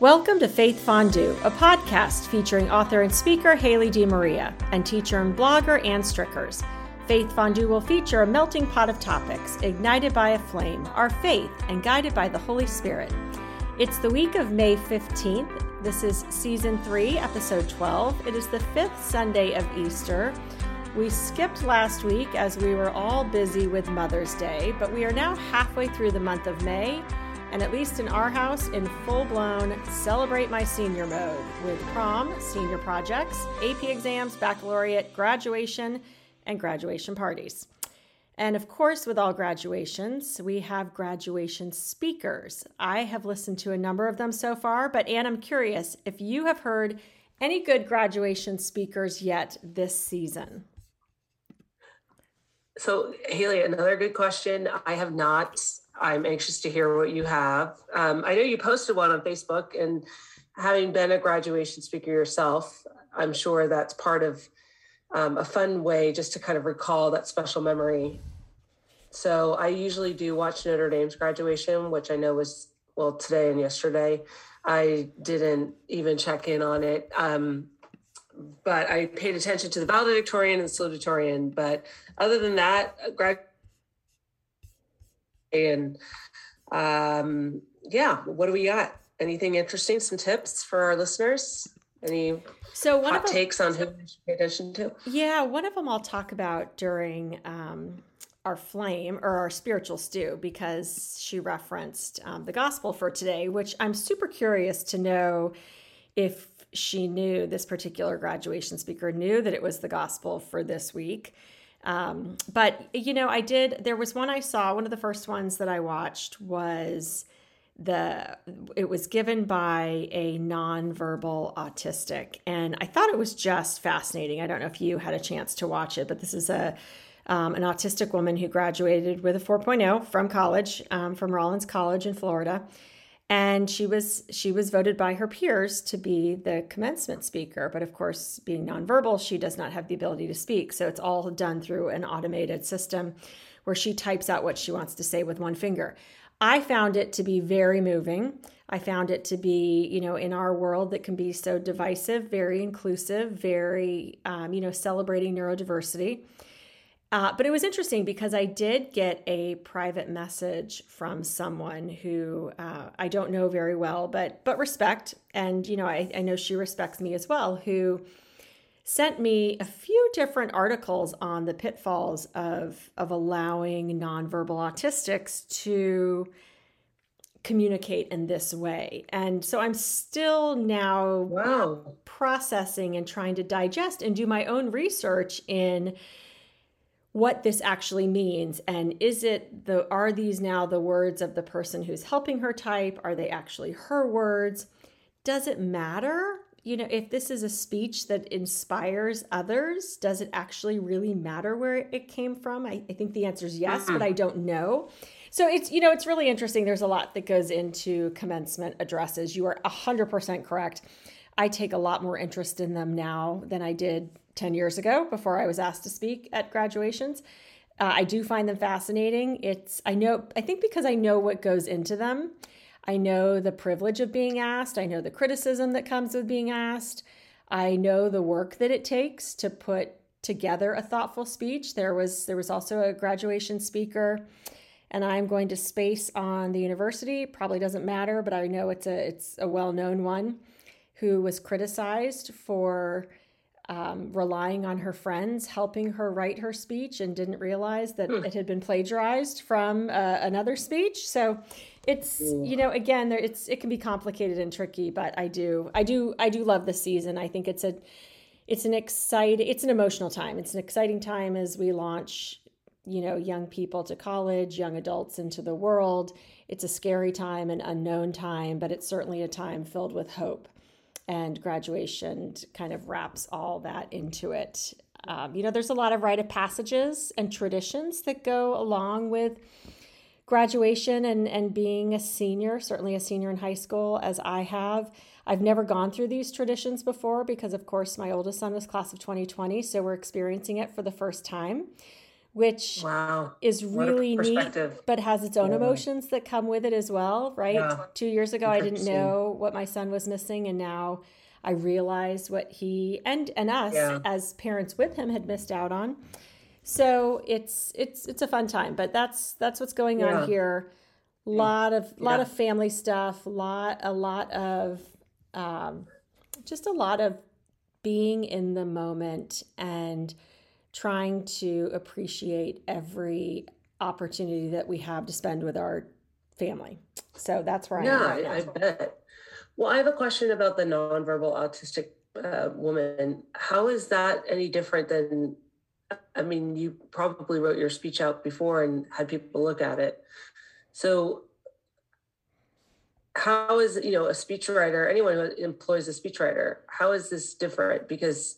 Welcome to Faith Fondue, a podcast featuring author and speaker Haley DeMaria and teacher and blogger Ann Strickers. Faith Fondue will feature a melting pot of topics ignited by a flame, our faith, and guided by the Holy Spirit. It's the week of May 15th. This is season 3, episode 12. It is the fifth Sunday of Easter. We skipped last week as we were all busy with Mother's Day, but we are now halfway through the month of May and at least in our house, in full blown celebrate my senior mode with prom, senior projects, AP exams, baccalaureate, graduation, and graduation parties. And of course, with all graduations, we have graduation speakers. I have listened to a number of them so far, but Anne, I'm curious if you have heard any good graduation speakers yet this season. So, Haley, another good question. I have not I'm anxious to hear what you have. Um, I know you posted one on Facebook, and having been a graduation speaker yourself, I'm sure that's part of um, a fun way just to kind of recall that special memory. So I usually do watch Notre Dame's graduation, which I know was well today and yesterday. I didn't even check in on it. Um, but I paid attention to the valedictorian and salutatorian. But other than that, grad and um, yeah, what do we got? Anything interesting? Some tips for our listeners? Any so hot them, takes on who we should pay attention to? Yeah, one of them I'll talk about during um, our flame or our spiritual stew because she referenced um, the gospel for today, which I'm super curious to know if she knew this particular graduation speaker knew that it was the gospel for this week um, but you know, I did. There was one I saw. One of the first ones that I watched was the. It was given by a nonverbal autistic, and I thought it was just fascinating. I don't know if you had a chance to watch it, but this is a. Um, an autistic woman who graduated with a 4.0 from college, um, from Rollins College in Florida and she was she was voted by her peers to be the commencement speaker. But of course being nonverbal she does not have the ability to speak. So it's all done through an automated system where she types out what she wants to say with one finger. I found it to be very moving. I found it to be you know in our world that can be so divisive very inclusive very um, you know celebrating neurodiversity uh, but it was interesting because I did get a private message from someone who uh, I don't know very well, but but respect, and you know I, I know she respects me as well. Who sent me a few different articles on the pitfalls of of allowing nonverbal autistics to communicate in this way. And so I'm still now wow. processing and trying to digest and do my own research in what this actually means and is it the are these now the words of the person who's helping her type? Are they actually her words? Does it matter? You know if this is a speech that inspires others does it actually really matter where it came from? I, I think the answer is yes mm-hmm. but i don't know. So it's you know it's really interesting. There's a lot that goes into commencement addresses. You are 100% correct. I take a lot more interest in them now than i did 10 years ago before I was asked to speak at graduations. Uh, I do find them fascinating. It's, I know, I think because I know what goes into them. I know the privilege of being asked. I know the criticism that comes with being asked. I know the work that it takes to put together a thoughtful speech. There was there was also a graduation speaker and I'm going to space on the university. Probably doesn't matter, but I know it's a it's a well-known one who was criticized for um, relying on her friends helping her write her speech and didn't realize that mm. it had been plagiarized from uh, another speech. So it's you know again there it's it can be complicated and tricky, but I do I do I do love the season. I think it's a it's an exciting it's an emotional time. It's an exciting time as we launch you know young people to college, young adults into the world. It's a scary time, an unknown time, but it's certainly a time filled with hope and graduation kind of wraps all that into it. Um, you know, there's a lot of rite of passages and traditions that go along with graduation and, and being a senior, certainly a senior in high school, as I have. I've never gone through these traditions before because, of course, my oldest son was class of 2020, so we're experiencing it for the first time which wow. is really neat, but has its own yeah. emotions that come with it as well, right? Yeah. Two years ago, I didn't know what my son was missing, and now I realize what he and and us yeah. as parents with him had missed out on. So it's it's it's a fun time, but that's that's what's going on here. A lot of lot of family stuff, lot a lot of um, just a lot of being in the moment and trying to appreciate every opportunity that we have to spend with our family. So that's where I yeah, am. Right I, I bet. Well, I have a question about the nonverbal autistic uh, woman. How is that any different than? I mean, you probably wrote your speech out before and had people look at it. So, how is you know a speechwriter? Anyone who employs a speechwriter, how is this different? Because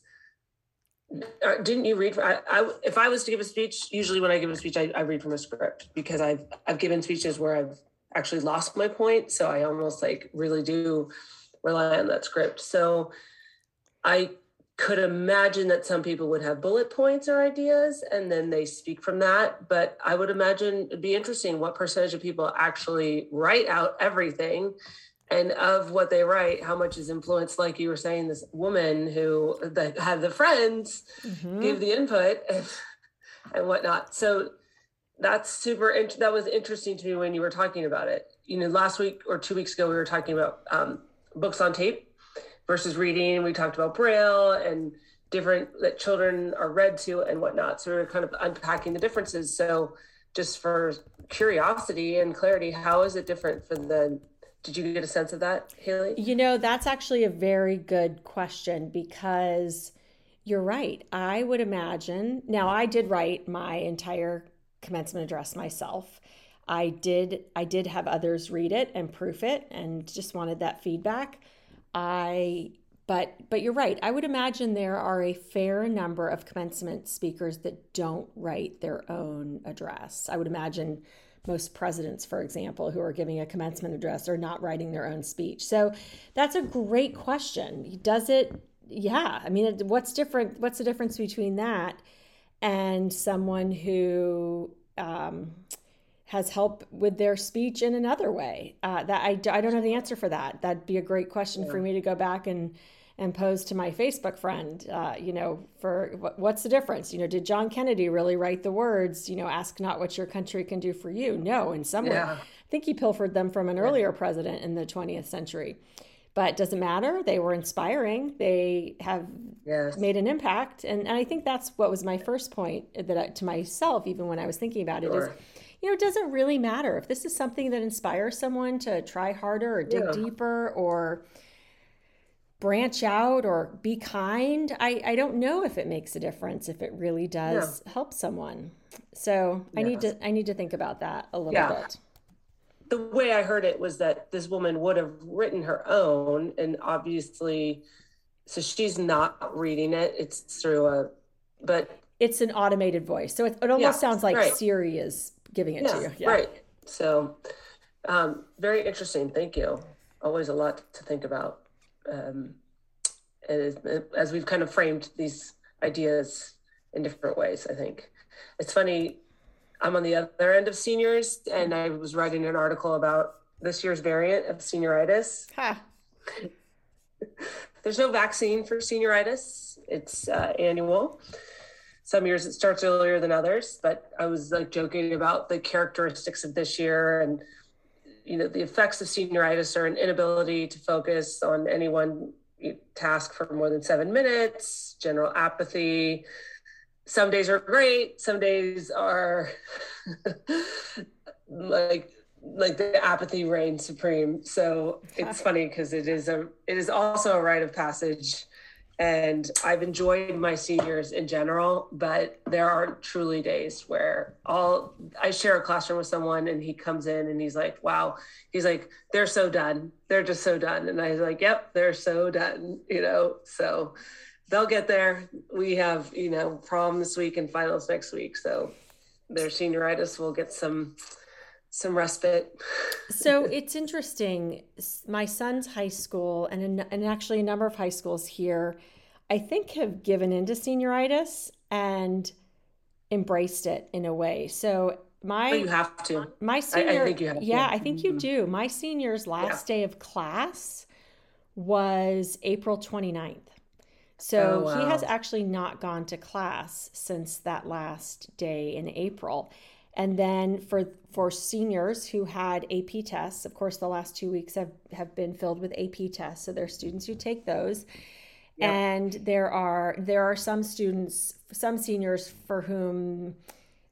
uh, didn't you read? I, I, if I was to give a speech, usually when I give a speech, I, I read from a script because I've I've given speeches where I've actually lost my point, so I almost like really do rely on that script. So I could imagine that some people would have bullet points or ideas and then they speak from that. But I would imagine it'd be interesting what percentage of people actually write out everything and of what they write how much is influenced like you were saying this woman who that had the friends mm-hmm. give the input and, and whatnot. So that's super that was interesting to me when you were talking about it. You know last week or two weeks ago we were talking about um, books on tape versus reading we talked about braille and different that children are read to and whatnot. So we are kind of unpacking the differences. So just for curiosity and clarity how is it different for the did you get a sense of that, Haley? You know, that's actually a very good question because you're right. I would imagine. Now, I did write my entire commencement address myself. I did I did have others read it and proof it and just wanted that feedback. I but but you're right. I would imagine there are a fair number of commencement speakers that don't write their own address. I would imagine most presidents, for example, who are giving a commencement address are not writing their own speech. So that's a great question. Does it? Yeah. I mean, what's different? What's the difference between that and someone who um, has help with their speech in another way? Uh, that I, I don't have the answer for that. That'd be a great question yeah. for me to go back and and posed to my Facebook friend, uh, you know, for what's the difference? You know, did John Kennedy really write the words, you know, ask not what your country can do for you? No, in some yeah. way. I think he pilfered them from an earlier president in the 20th century. But doesn't matter. They were inspiring. They have yes. made an impact. And, and I think that's what was my first point that I, to myself, even when I was thinking about sure. it, is you know, it doesn't really matter if this is something that inspires someone to try harder or dig yeah. deeper or branch out or be kind i i don't know if it makes a difference if it really does yeah. help someone. So i need to i need to think about that a little yeah. bit. The way i heard it was that this woman would have written her own and obviously so she's not reading it it's through a but it's an automated voice so it, it almost yeah, sounds like right. siri is giving it to you. Yeah. right. So um, very interesting. Thank you. Always a lot to think about um, as, as we've kind of framed these ideas in different ways. I think it's funny. I'm on the other end of seniors, and I was writing an article about this year's variant of senioritis. Ha. There's no vaccine for senioritis. It's uh, annual. Some years it starts earlier than others, but I was like joking about the characteristics of this year and you know the effects of senioritis are an inability to focus on any one task for more than seven minutes general apathy. Some days are great some days are like like the apathy reigns supreme. So it's funny because it is a it is also a rite of passage and I've enjoyed my seniors in general, but there are truly days where all I share a classroom with someone and he comes in and he's like, wow, he's like, they're so done. They're just so done. And I was like, yep, they're so done, you know, so they'll get there. We have, you know, prom this week and finals next week. So their senioritis will get some some respite. so it's interesting. My son's high school and and actually a number of high schools here, I think, have given into senioritis, and embraced it in a way. So my oh, you have to. My senior, I, I think you have yeah, to. I think you do. My senior's last yeah. day of class was April 29th. So oh, wow. he has actually not gone to class since that last day in April. And then for for seniors who had AP tests, of course, the last two weeks have, have been filled with AP tests. So there are students who take those. Yep. And there are there are some students, some seniors for whom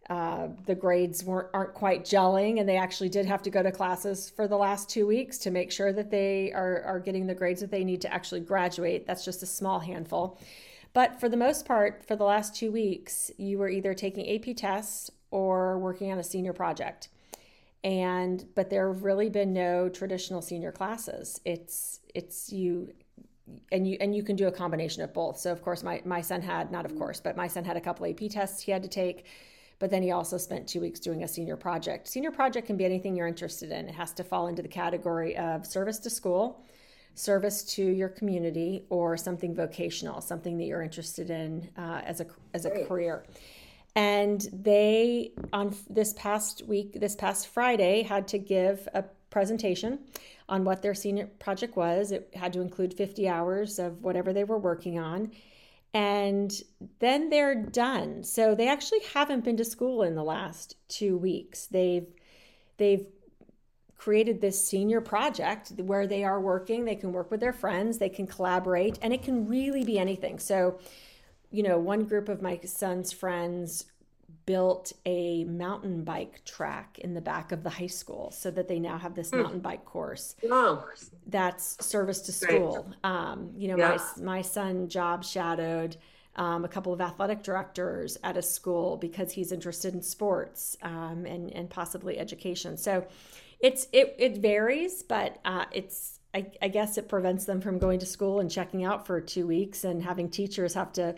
uh, the grades weren't aren't quite gelling, and they actually did have to go to classes for the last two weeks to make sure that they are are getting the grades that they need to actually graduate. That's just a small handful. But for the most part, for the last two weeks, you were either taking AP tests or working on a senior project. And but there have really been no traditional senior classes. It's it's you and you and you can do a combination of both. So of course my my son had not of course, but my son had a couple AP tests he had to take but then he also spent two weeks doing a senior project. Senior project can be anything you're interested in. It has to fall into the category of service to school, service to your community, or something vocational, something that you're interested in uh, as a as a career. And they on this past week, this past Friday, had to give a presentation on what their senior project was. It had to include 50 hours of whatever they were working on and then they're done. So they actually haven't been to school in the last 2 weeks. They've they've created this senior project where they are working, they can work with their friends, they can collaborate, and it can really be anything. So, you know, one group of my son's friends built a mountain bike track in the back of the high school so that they now have this mm. mountain bike course oh. that's service to school um, you know yeah. my, my son job shadowed um, a couple of athletic directors at a school because he's interested in sports um, and, and possibly education so it's it, it varies but uh, it's I, I guess it prevents them from going to school and checking out for two weeks and having teachers have to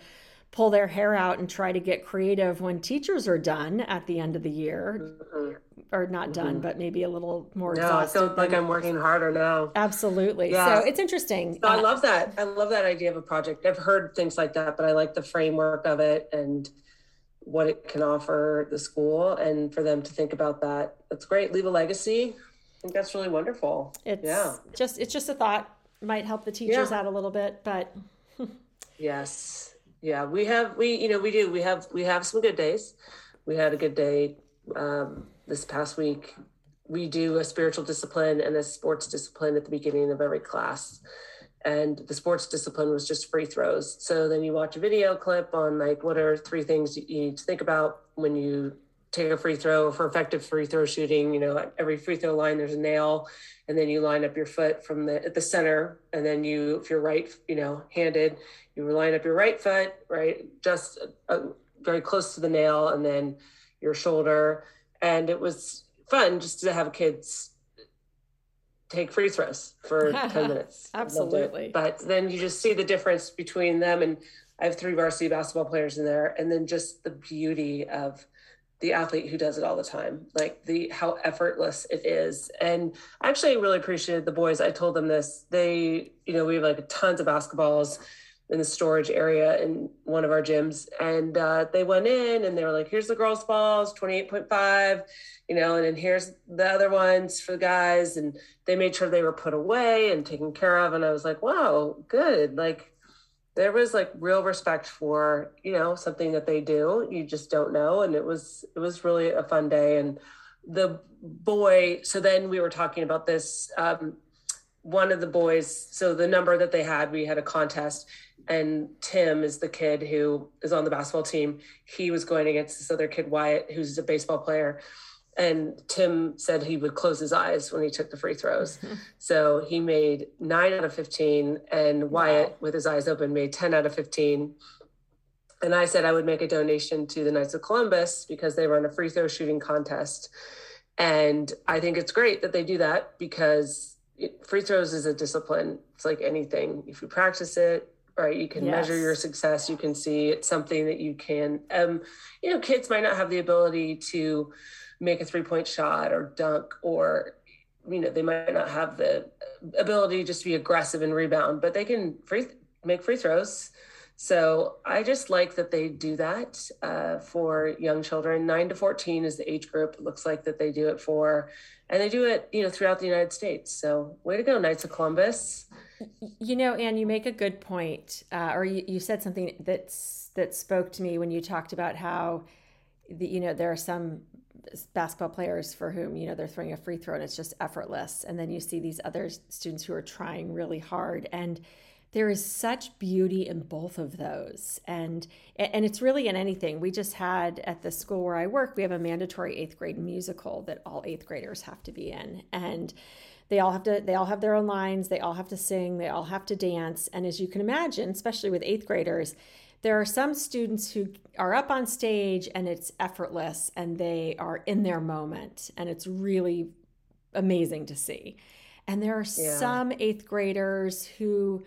pull their hair out and try to get creative when teachers are done at the end of the year. Mm-hmm. or not done mm-hmm. but maybe a little more no i feel like i'm working harder now. Absolutely. Yeah. so it's interesting so uh, i love that. I love that idea of a project. I've heard things like that but i like the framework of it and what it can offer the school and for them to think about that. That's great. Leave a legacy i think that's really wonderful. It's yeah. just it's just a thought. Might help the teachers yeah. out a little bit but yes. Yeah we have we you know we do. We have we have some good days. We had a good day um, this past week. We do a spiritual discipline and a sports discipline at the beginning of every class. And the sports discipline was just free throws. So then you watch a video clip on like what are three things you need to think about when you take a free throw for effective free throw shooting you know every free throw line there's a nail and then you line up your foot from the at the center and then you if you're right you know handed you line up your right foot right just uh, very close to the nail and then your shoulder. And it was fun just to have kids take free throws for 10 minutes. Absolutely. But then you just see the difference between them and i have three varsity basketball players in there and then just the beauty of the athlete who does it all the time like the how effortless it is. And I actually really appreciated the boys. I told them this. They you know we have like tons of basketballs in the storage area in one of our gyms. And uh, they went in and they were like here's the girls balls 28.5 you know and then here's the other ones for the guys. And they made sure they were put away and taken care of. And i was like wow good. Like there was like real respect for you know something that they do. You just don't know and it was it was really a fun day. And the boy so then we were talking about this um, one of the boys so the number that they had we had a contest and tim is the kid who is on the basketball team. He was going against this other kid wyatt who's a baseball player and Tim said he would close his eyes when he took the free throws. Mm-hmm. So he made nine out of 15, and Wyatt, wow. with his eyes open, made 10 out of 15. And I said I would make a donation to the Knights of Columbus because they run a free throw shooting contest. And I think it's great that they do that because it, free throws is a discipline. It's like anything. If you practice it, right, you can yes. measure your success. You can see it's something that you can, um, you know, kids might not have the ability to make a three point shot or dunk or you know they might not have the ability just to be aggressive and rebound but they can free make free throws So I just like that they do that uh, for young children. Nine to 14 is the age group. It looks like that they do it for, and they do it, you know, throughout the United States. So way to go, Knights of Columbus. You know, Anne, you make a good point, uh, or you, you said something that's that spoke to me when you talked about how, the, you know, there are some basketball players for whom you know they're throwing a free throw and it's just effortless, and then you see these other students who are trying really hard. And there is such beauty in both of those. And and it's really in anything. We just had at the school where i work we have a mandatory eighth grade musical that all eighth graders have to be in. And they all have to they all have their own lines. They all have to sing. They all have to dance. And as you can imagine especially with eighth graders there are some students who are up on stage and it's effortless and they are in their moment and it's really amazing to see and there are yeah. some eighth graders who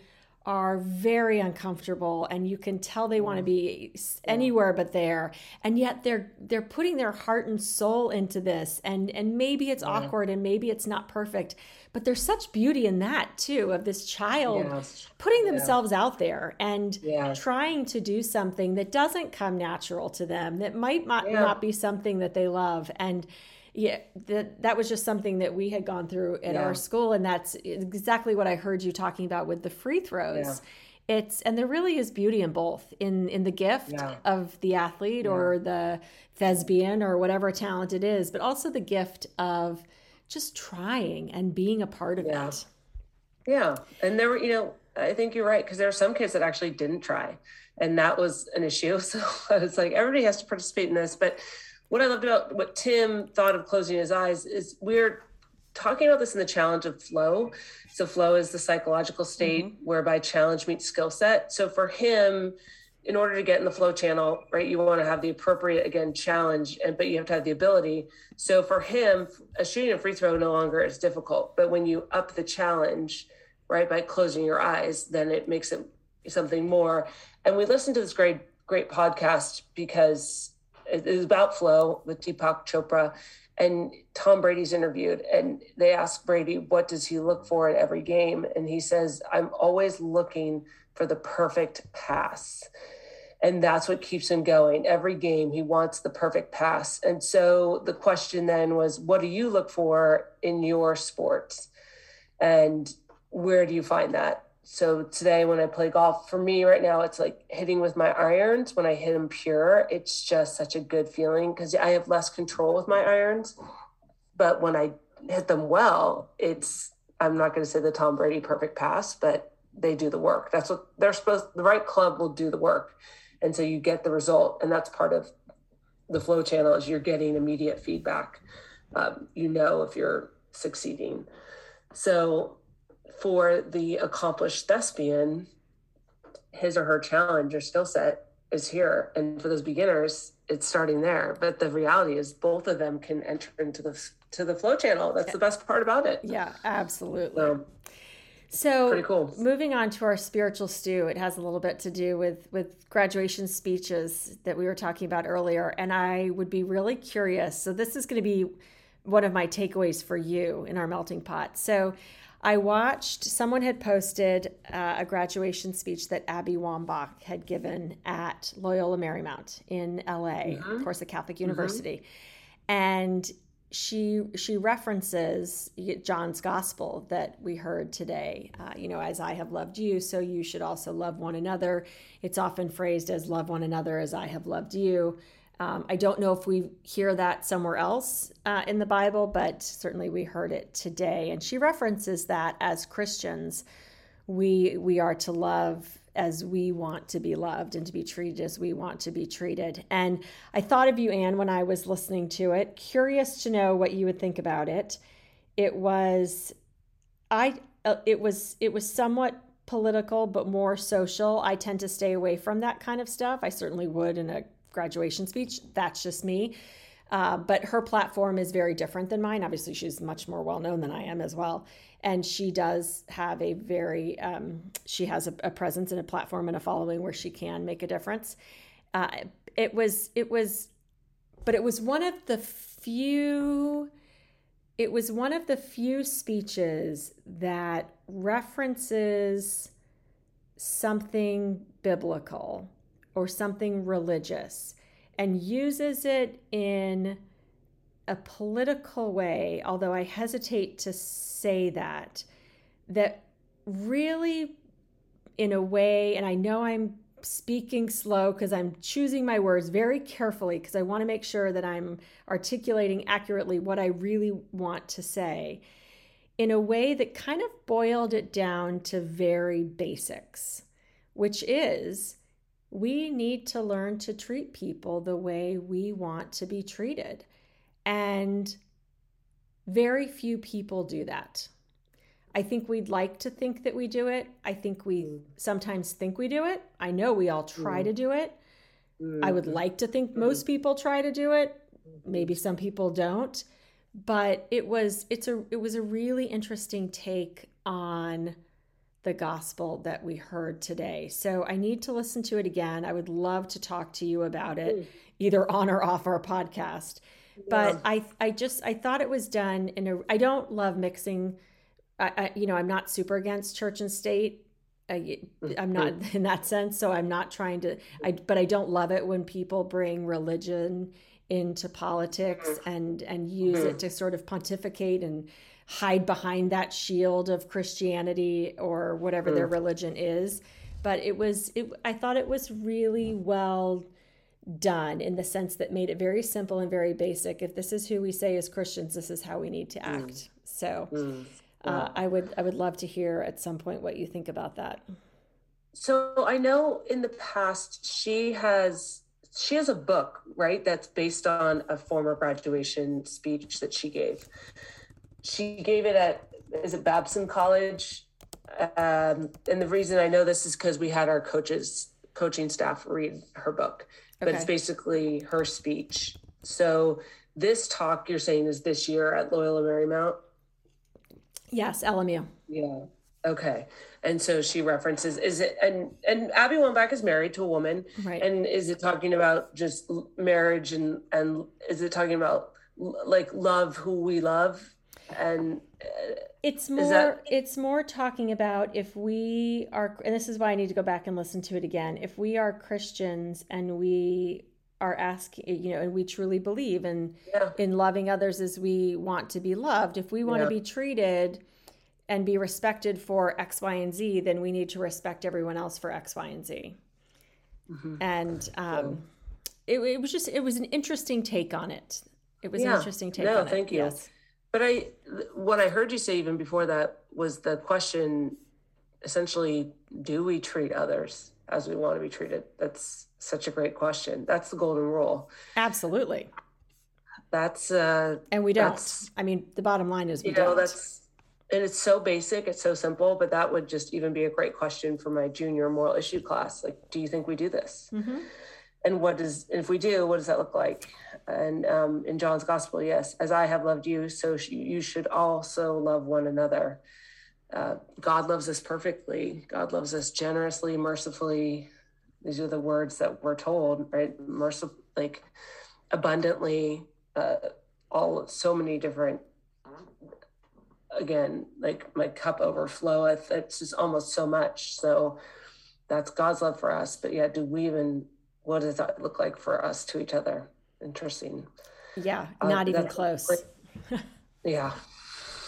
are very uncomfortable and you can tell they want to mm. be anywhere but there and yet they're they're putting their heart and soul into this and and maybe it's yeah. awkward and maybe it's not perfect but there's such beauty in that too of this child yes. putting themselves yeah. out there and yeah. trying to do something that doesn't come natural to them that might not, not be something that they love and yeah that that was just something that we had gone through at yeah. our school and that's exactly what i heard you talking about with the free throws yeah. it's and there really is beauty in both in in the gift yeah. of the athlete or the thespian or whatever talent it is but also the gift of just trying and being a part of it yeah and there were you know i think you're right because there are some kids that actually didn't try and that was an issue so it's like everybody has to participate in this but what I loved about what Tim thought of closing his eyes is we're talking about this in the challenge of flow. So flow is the psychological state mm-hmm. whereby challenge meets skill set. So for him, in order to get in the flow channel, right, you want to have the appropriate again challenge, and but you have to have the ability. So for him, a shooting a free throw no longer is difficult. But when you up the challenge, right, by closing your eyes, then it makes it something more. And we listened to this great great podcast because it is about flow with Deepak Chopra. And Tom Brady's interviewed, and they ask Brady, What does he look for in every game? And he says, I'm always looking for the perfect pass. And that's what keeps him going. Every game, he wants the perfect pass. And so the question then was, What do you look for in your sports? And where do you find that? So today when I play golf, for me right now, it's like hitting with my irons. When I hit them pure, it's just such a good feeling because I have less control with my irons. But when I hit them well, it's I'm not going to say the Tom Brady perfect pass, but they do the work. That's what they're supposed. The right club will do the work, and so you get the result, and that's part of the flow channel is you're getting immediate feedback. Um, you know if you're succeeding. So for the accomplished thespian, his or her challenge or skill set is here. And for those beginners, it's starting there. But the reality is both of them can enter into the to the flow channel. That's the best part about it. Yeah, absolutely. So, so pretty cool. Moving on to our spiritual stew, it has a little bit to do with with graduation speeches that we were talking about earlier, and I would be really curious. So this is going to be one of my takeaways for you in our melting pot. So I watched someone had posted uh, a graduation speech that Abby Wambach had given at Loyola Marymount in LA, mm-hmm. of course, a Catholic mm-hmm. university, mm-hmm. and she she references John's gospel that we heard today. Uh, you know, as I have loved you, so you should also love one another. It's often phrased as "love one another as I have loved you." Um, I don't know if we hear that somewhere else uh, in the Bible, but certainly we heard it today. And she references that as Christians, we we are to love as we want to be loved and to be treated as we want to be treated. And I thought of you, Anne, when I was listening to it. Curious to know what you would think about it. It was, I uh, it was it was somewhat political but more social. I tend to stay away from that kind of stuff. I certainly would in a graduation speech. That's just me. Uh, but her platform is very different than mine. Obviously, she's much more well known than I am as well. And she does have a very, um, she has a, a, presence and a platform and a following where she can make a difference. Uh, it was, it was, but it was one of the few, it was one of the few speeches that references something biblical or something religious and uses it in a political way, although I hesitate to say that, that really, in a way, and I know I'm speaking slow because I'm choosing my words very carefully because I want to make sure that I'm articulating accurately what I really want to say in a way that kind of boiled it down to very basics, which is we need to learn to treat people the way we want to be treated. And very few people do that. I think we'd like to think that we do it. I think we mm. sometimes think we do it. I know we all try mm. to do it. Mm. I would mm-hmm. like to think mm-hmm. most people try to do it. Mm-hmm. Maybe some people don't. But it was it's a it was a really interesting take on the gospel that we heard today. So I need to listen to it again. I would love to talk to you about it mm. either on or off our podcast. Yeah. But I I just I thought it was done in a I don't love mixing I, I, you know, I'm not super against church and state. I, mm. am not mm-hmm. in that sense. So I'm not trying to, I, mm. but I don't love it when people bring religion into politics and, and use it to sort of pontificate and hide behind that shield of Christianity or whatever their religion is. But it was, it, I thought it was really well done in the sense that made it very simple and very basic. If this is who we say as Christians, this is how we need to act. Mm. So mm uh, I would I would love to hear at some point what you think about that. So I know in the past she has she has a book right that's based on a former graduation speech that she gave. She gave it at is it Babson College, um, and the reason I know this is because we had our coaches coaching staff read her book, but okay. it's basically her speech. So this talk you're saying is this year at Loyola Marymount. Yes, LMU. Yeah. Okay. And so she references is it and and Abby Wambach is married to a woman. Right. And is it talking about just marriage and and is it talking about like love who we love and uh, it's more that... it's more talking about if we are and this is why I need to go back and listen to it again. If we are Christians and we are asking you know and we truly believe in yeah. in loving others as we want to be loved if we want yeah. to be treated and be respected for x y and z then we need to respect everyone else for x y and z mm-hmm. and um, it, it, was just it was an interesting take on it it was an interesting take on it. no, thank you yes. But i what i heard you say even before that was the question essentially do we treat others as we want to be treated that's such a great question. That's the golden rule. Absolutely. That's uh and we don't. I mean, the bottom line is we you know, don't. That's and it's so basic, it's so simple, but that would just even be a great question for my junior moral issue class. Like, do you think we do this? Mm-hmm. And what does if we do, what does that look like? And um, in John's gospel, yes, as I have loved you, so you should also love one another. Uh, God loves us perfectly. God loves us generously, mercifully, these are the words that we're told, right? Merciful, like abundantly, uh, all so many different. Again, like my cup overfloweth. It's just almost so much. So that's God's love for us. But yeah, do we even? What does that look like for us to each other? Interesting. Yeah, uh, not uh, even close. yeah.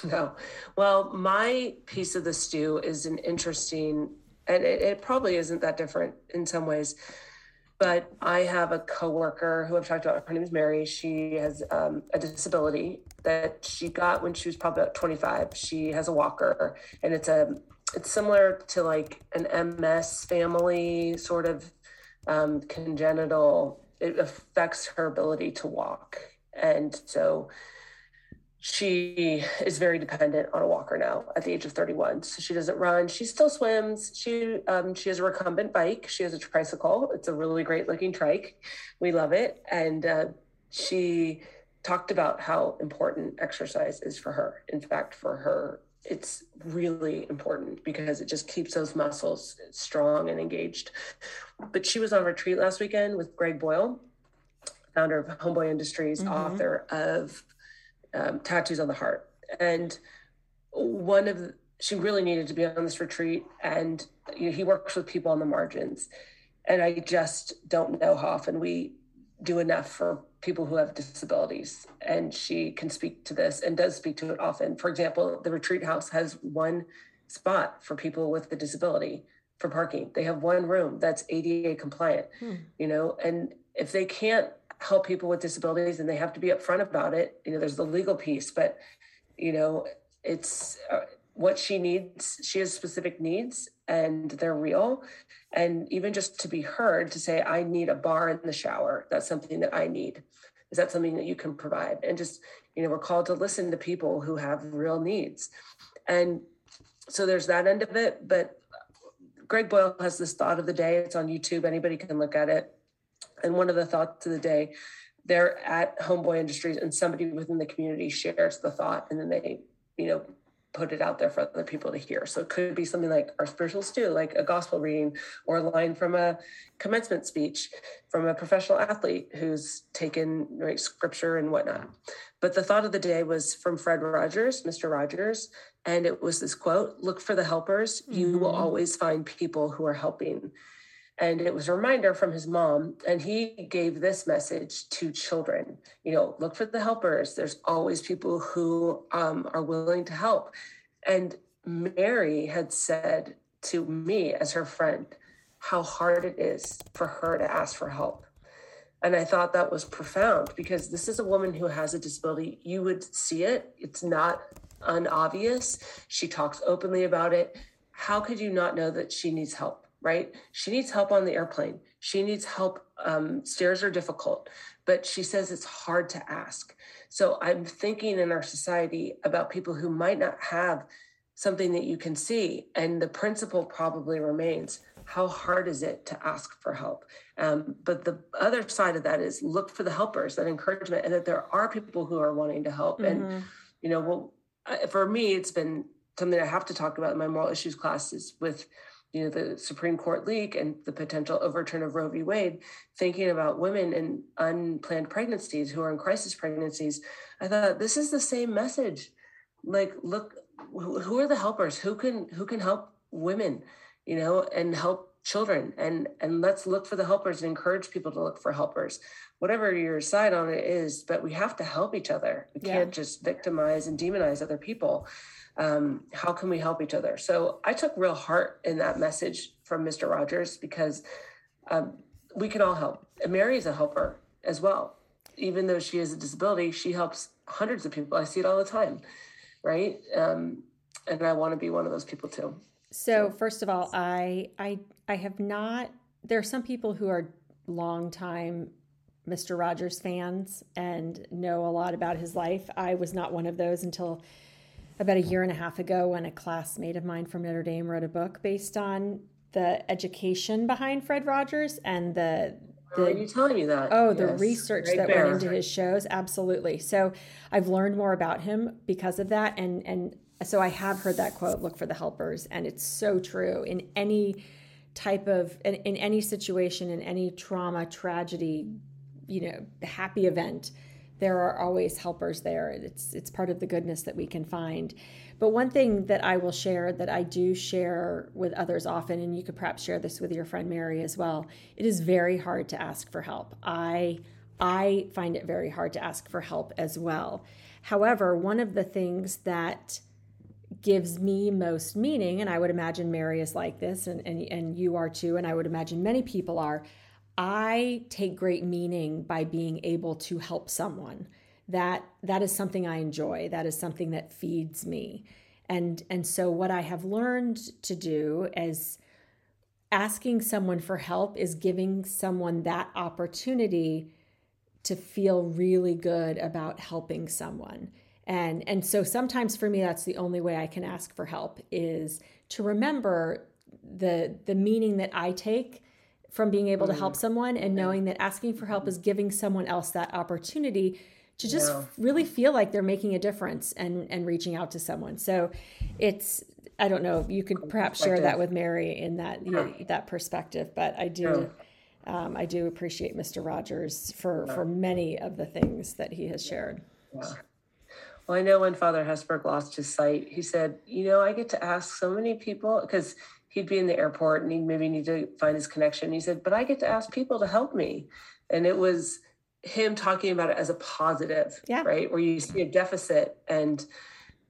No. Well, my piece of the stew is an interesting and it, it, probably isn't that different in some ways. But I have a coworker who I've talked about. Her name is Mary. She has um, a disability that she got when she was probably about 25. She has a walker, and it's a it's similar to like an MS family sort of um, congenital. It affects her ability to walk, and so she is very dependent on a walker now at the age of 31 so she doesn't run. She still swims. She um, she has a recumbent bike. She has a tricycle. It's a really great looking trike. We love it. And uh, she talked about how important exercise is for her. In fact for her it's really important because it just keeps those muscles strong and engaged but she was on retreat last weekend with greg boyle founder of homeboy industries mm-hmm. author of um, tattoos on the heart. And one of she really needed to be on this retreat and you know, he works with people on the margins and i just don't know how often we do enough for people who have disabilities and she can speak to this and does speak to it often for example the retreat house has one spot for people with a disability for parking they have one room that's ada compliant hmm. you know and if they can't help people with disabilities and they have to be upfront about it you know there's the legal piece but you know it's uh, what she needs she has specific needs and they're real. And even just to be heard to say i need a bar in the shower. That's something that i need. Is that something that you can provide? And just you know we're called to listen to people who have real needs. And so there's that end of it. But greg boyle has this thought of the day. It's on youtube. Anybody can look at it. And one of the thoughts of the day they're at homeboy industries and somebody within the community shares the thought and then they you know put it out there for other people to hear. So it could be something like our spiritual stew, like a gospel reading or a line from a commencement speech from a professional athlete who's taken right scripture and whatnot. But the thought of the day was from Fred Rogers, Mr. Rogers, and it was this quote: "Look for the helpers. You will mm-hmm. always find people who are helping." And it was a reminder from his mom and he gave this message to children you know look for the helpers. There's always people who um, are willing to help. And mary had said to me as her friend how hard it is for her to ask for help. And i thought that was profound because this is a woman who has a disability. You would see it. It's not unobvious. She talks openly about it. How could you not know that she needs help right? She needs help on the airplane. She needs help. Um, stairs are difficult, but she says it's hard to ask. So I'm thinking in our society about people who might not have something that you can see. And the principle probably remains how hard is it to ask for help? Um, but the other side of that is look for the helpers, that encouragement, and that there are people who are wanting to help. Mm-hmm. And, you know, well, for me, it's been something I have to talk about in my moral issues classes with you know the Supreme Court leak and the potential overturn of Roe v. Wade, thinking about women in unplanned pregnancies who are in crisis pregnancies, I thought this is the same message. Like, look, who are the helpers? Who can who can help women, you know, and help children? And and let's look for the helpers and encourage people to look for helpers, whatever your side on it is. But we have to help each other. We yeah. can't just victimize and demonize other people um, how can we help each other? So I took real heart in that message from Mr. Rogers because um, we can all help. And Mary is a helper as well. Even though she has a disability, she helps hundreds of people. I see it all the time, right? Um, and I want to be one of those people too. So first of all, I I I have not. There are some people who are longtime Mr. Rogers fans and know a lot about his life. I was not one of those until about a year and a half ago when a classmate of mine from Notre Dame wrote a book based on the education behind Fred Rogers and the the, Are you telling me that? Oh, the yes. research right that there. went into his shows, absolutely. So I've learned more about him because of that, and and so I have heard that quote, "Look for the helpers," and it's so true in any type of in, in any situation, in any trauma, tragedy, you know, happy event there are always helpers there. It's it's part of the goodness that we can find. But one thing that I will share that I do share with others often, and you could perhaps share this with your friend Mary as well. It is very hard to ask for help. I I find it very hard to ask for help as well. However, one of the things that gives me most meaning, and I would imagine Mary is like this, and, and, and you are too, and I would imagine many people are, I take great meaning by being able to help someone. That that is something I enjoy. That is something that feeds me. And and so what I have learned to do is asking someone for help is giving someone that opportunity to feel really good about helping someone. And and so sometimes for me that's the only way I can ask for help is to remember the the meaning that I take from being able to help mm. someone and knowing that asking for help is giving someone else that opportunity to just yeah. really feel like they're making a difference and and reaching out to someone. So it's I don't know, you could perhaps share that with Mary in that you know, that perspective, but I do um, I do appreciate Mr. Rogers for for many of the things that he has shared. Yeah. Well, I know when Father Hesburgh lost his sight, he said, You know, I get to ask so many people because he'd be in the airport and he'd maybe need to find his connection. He said, But I get to ask people to help me. And it was him talking about it as a positive, yeah. right? Where you see a deficit. And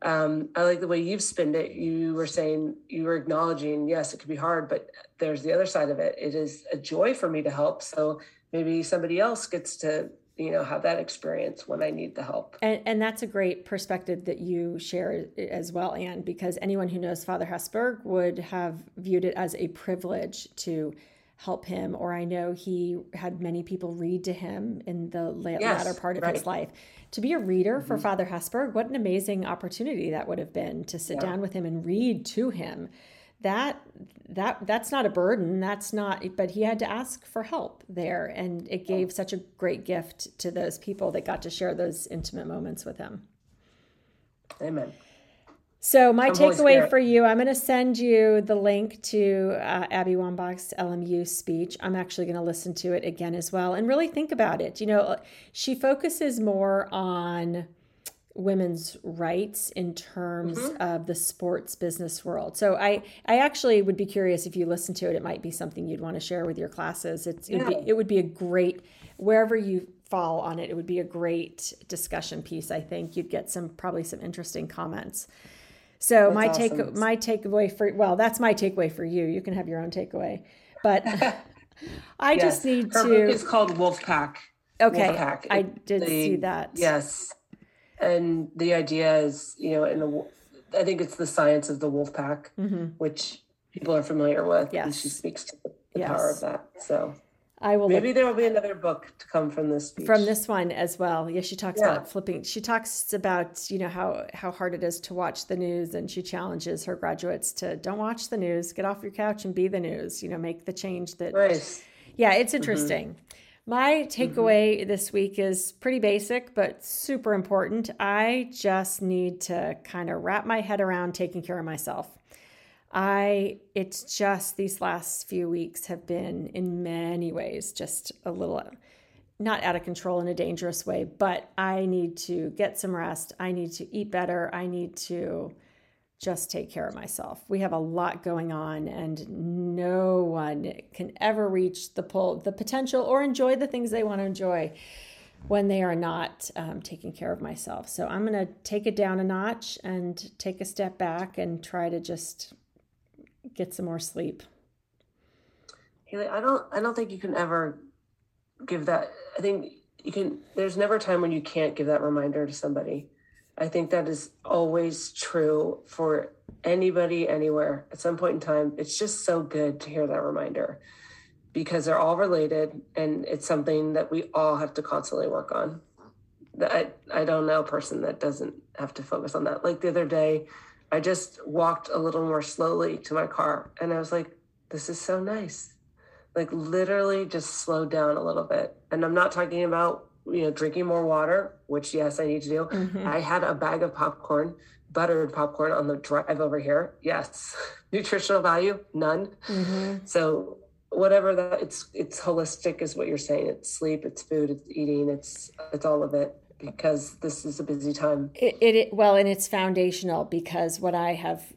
um, I like the way you've spinned it. You were saying, you were acknowledging, yes, it could be hard, but there's the other side of it. It is a joy for me to help. So maybe somebody else gets to you know have that experience when i need the help and, and that's a great perspective that you share as well anne because anyone who knows father hesburgh would have viewed it as a privilege to help him or i know he had many people read to him in the latter yes, part of right. his life to be a reader mm-hmm. for father hesburgh what an amazing opportunity that would have been to sit yeah. down with him and read to him that that that's not a burden. That's not but he had to ask for help there and it gave such a great gift to those people that got to share those intimate moments with him. Amen. So my takeaway for you i'm going to send you the link to uh, abby wambach's lmu speech. I'm actually going to listen to it again as well and really think about it. You know she focuses more on women's rights in terms mm-hmm. of the sports business world. So I I actually would be curious if you listen to it it might be something you'd want to share with your classes. It's yeah. it, would be, it would be a great wherever you fall on it it would be a great discussion piece I think. You'd get some probably some interesting comments. So that's my awesome. take my takeaway for well that's my takeaway for you. You can have your own takeaway. But I yes. just need Her to book is called Wolfpack. Okay. Wolfpack. I did the, see that. Yes and the idea is you know in a, I think it's the science of the wolf pack mm-hmm. which people are familiar with yes. and she speaks to the, yes. power of that so I will maybe look, there will be another book to come from this speech. from this one as well yeah she talks yeah. about flipping she talks about you know how how hard it is to watch the news and she challenges her graduates to don't watch the news get off your couch and be the news you know make the change that nice. yeah it's mm-hmm. interesting mm-hmm. My takeaway mm-hmm. this week is pretty basic, but super important. I just need to kind of wrap my head around taking care of myself. I, it's just these last few weeks have been in many ways just a little not out of control in a dangerous way, but I need to get some rest. I need to eat better. I need to just take care of myself. We have a lot going on and no one can ever reach the pull, the potential or enjoy the things they want to enjoy when they are not um, taking care of myself. So I'm going to take it down a notch and take a step back and try to just get some more sleep. Haley, I don't I don't think you can ever give that I think you can there's never a time when you can't give that reminder to somebody I think that is always true for anybody, anywhere at some point in time. It's just so good to hear that reminder because they're all related and it's something that we all have to constantly work on. I, I don't know a person that doesn't have to focus on that. Like the other day, I just walked a little more slowly to my car and I was like, this is so nice. Like literally just slow down a little bit. And I'm not talking about you know, drinking more water, which yes, I need to do. Mm-hmm. I had a bag of popcorn, buttered popcorn on the drive over here. Yes. Nutritional value, none. Mm-hmm. So whatever that it's it's holistic is what you're saying. It's sleep, it's food, it's eating, it's it's all of it because this is a busy time. It, it, it well, and it's foundational because what I have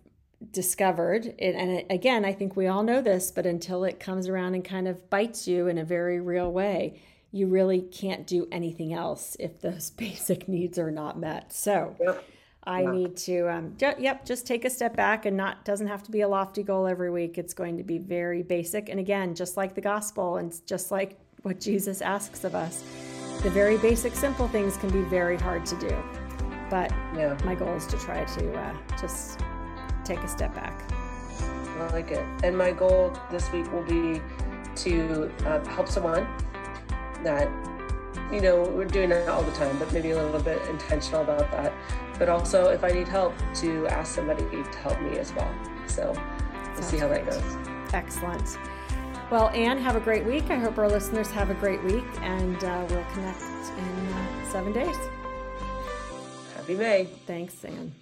discovered it, and it, again, I think we all know this, but until it comes around and kind of bites you in a very real way, you really can't do anything else if those basic needs are not met. So yep. I yeah. need to, um, yep, just take a step back and not doesn't have to be a lofty goal every week. It's going to be very basic. And again, just like the gospel and just like what Jesus asks of us, the very basic, simple things can be very hard to do. But yeah. my goal is to try to uh, just take a step back. I like it. And my goal this week will be to uh, help someone that you know we're doing that all the time but maybe a little bit intentional about that. But also if i need help to ask somebody to help me as well. So we'll Sounds see how great. that goes. excellent. Well anne have a great week. I hope our listeners have a great week and uh, we'll connect in uh, seven days. Happy may. Thanks anne